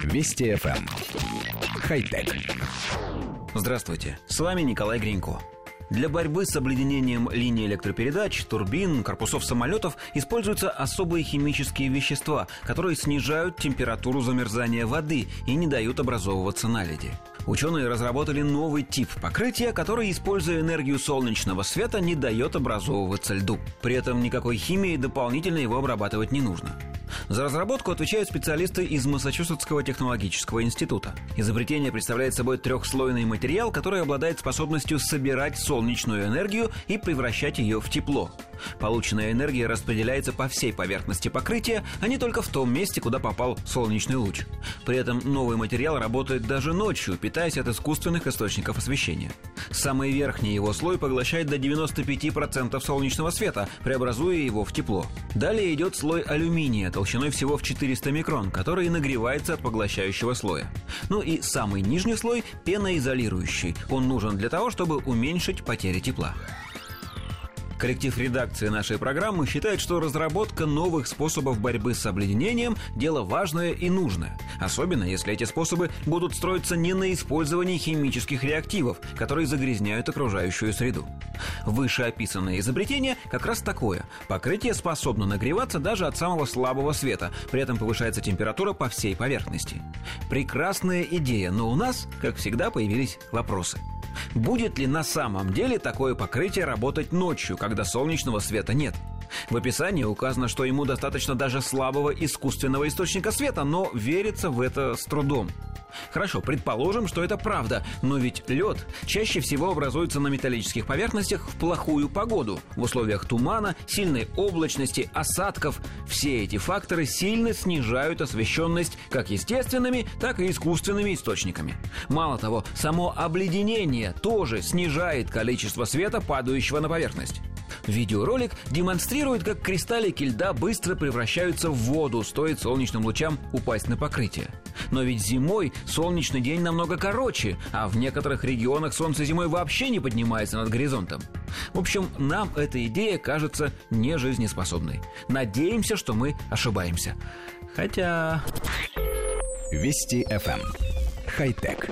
Вести FM. Эм. Хай-тек. Здравствуйте, с вами Николай Гринько. Для борьбы с обледенением линий электропередач, турбин, корпусов самолетов используются особые химические вещества, которые снижают температуру замерзания воды и не дают образовываться наледи. Ученые разработали новый тип покрытия, который, используя энергию солнечного света, не дает образовываться льду. При этом никакой химии дополнительно его обрабатывать не нужно. За разработку отвечают специалисты из Массачусетского технологического института. Изобретение представляет собой трехслойный материал, который обладает способностью собирать солнечную энергию и превращать ее в тепло. Полученная энергия распределяется по всей поверхности покрытия, а не только в том месте, куда попал солнечный луч. При этом новый материал работает даже ночью, питаясь от искусственных источников освещения. Самый верхний его слой поглощает до 95% солнечного света, преобразуя его в тепло. Далее идет слой алюминия толщиной всего в 400 микрон, который нагревается от поглощающего слоя. Ну и самый нижний слой – пеноизолирующий. Он нужен для того, чтобы уменьшить потери тепла. Коллектив редакции нашей программы считает, что разработка новых способов борьбы с обледенением – дело важное и нужное. Особенно, если эти способы будут строиться не на использовании химических реактивов, которые загрязняют окружающую среду. Вышеописанное изобретение как раз такое. Покрытие способно нагреваться даже от самого слабого света, при этом повышается температура по всей поверхности. Прекрасная идея, но у нас, как всегда, появились вопросы. Будет ли на самом деле такое покрытие работать ночью, когда солнечного света нет? В описании указано, что ему достаточно даже слабого искусственного источника света, но верится в это с трудом. Хорошо, предположим, что это правда, но ведь лед чаще всего образуется на металлических поверхностях в плохую погоду, в условиях тумана, сильной облачности, осадков. Все эти факторы сильно снижают освещенность как естественными, так и искусственными источниками. Мало того, само обледенение тоже снижает количество света, падающего на поверхность. Видеоролик демонстрирует, как кристаллики льда быстро превращаются в воду, стоит солнечным лучам упасть на покрытие. Но ведь зимой солнечный день намного короче, а в некоторых регионах солнце зимой вообще не поднимается над горизонтом. В общем, нам эта идея кажется не жизнеспособной. Надеемся, что мы ошибаемся. Хотя... Вести FM. Эм. Хай-тек.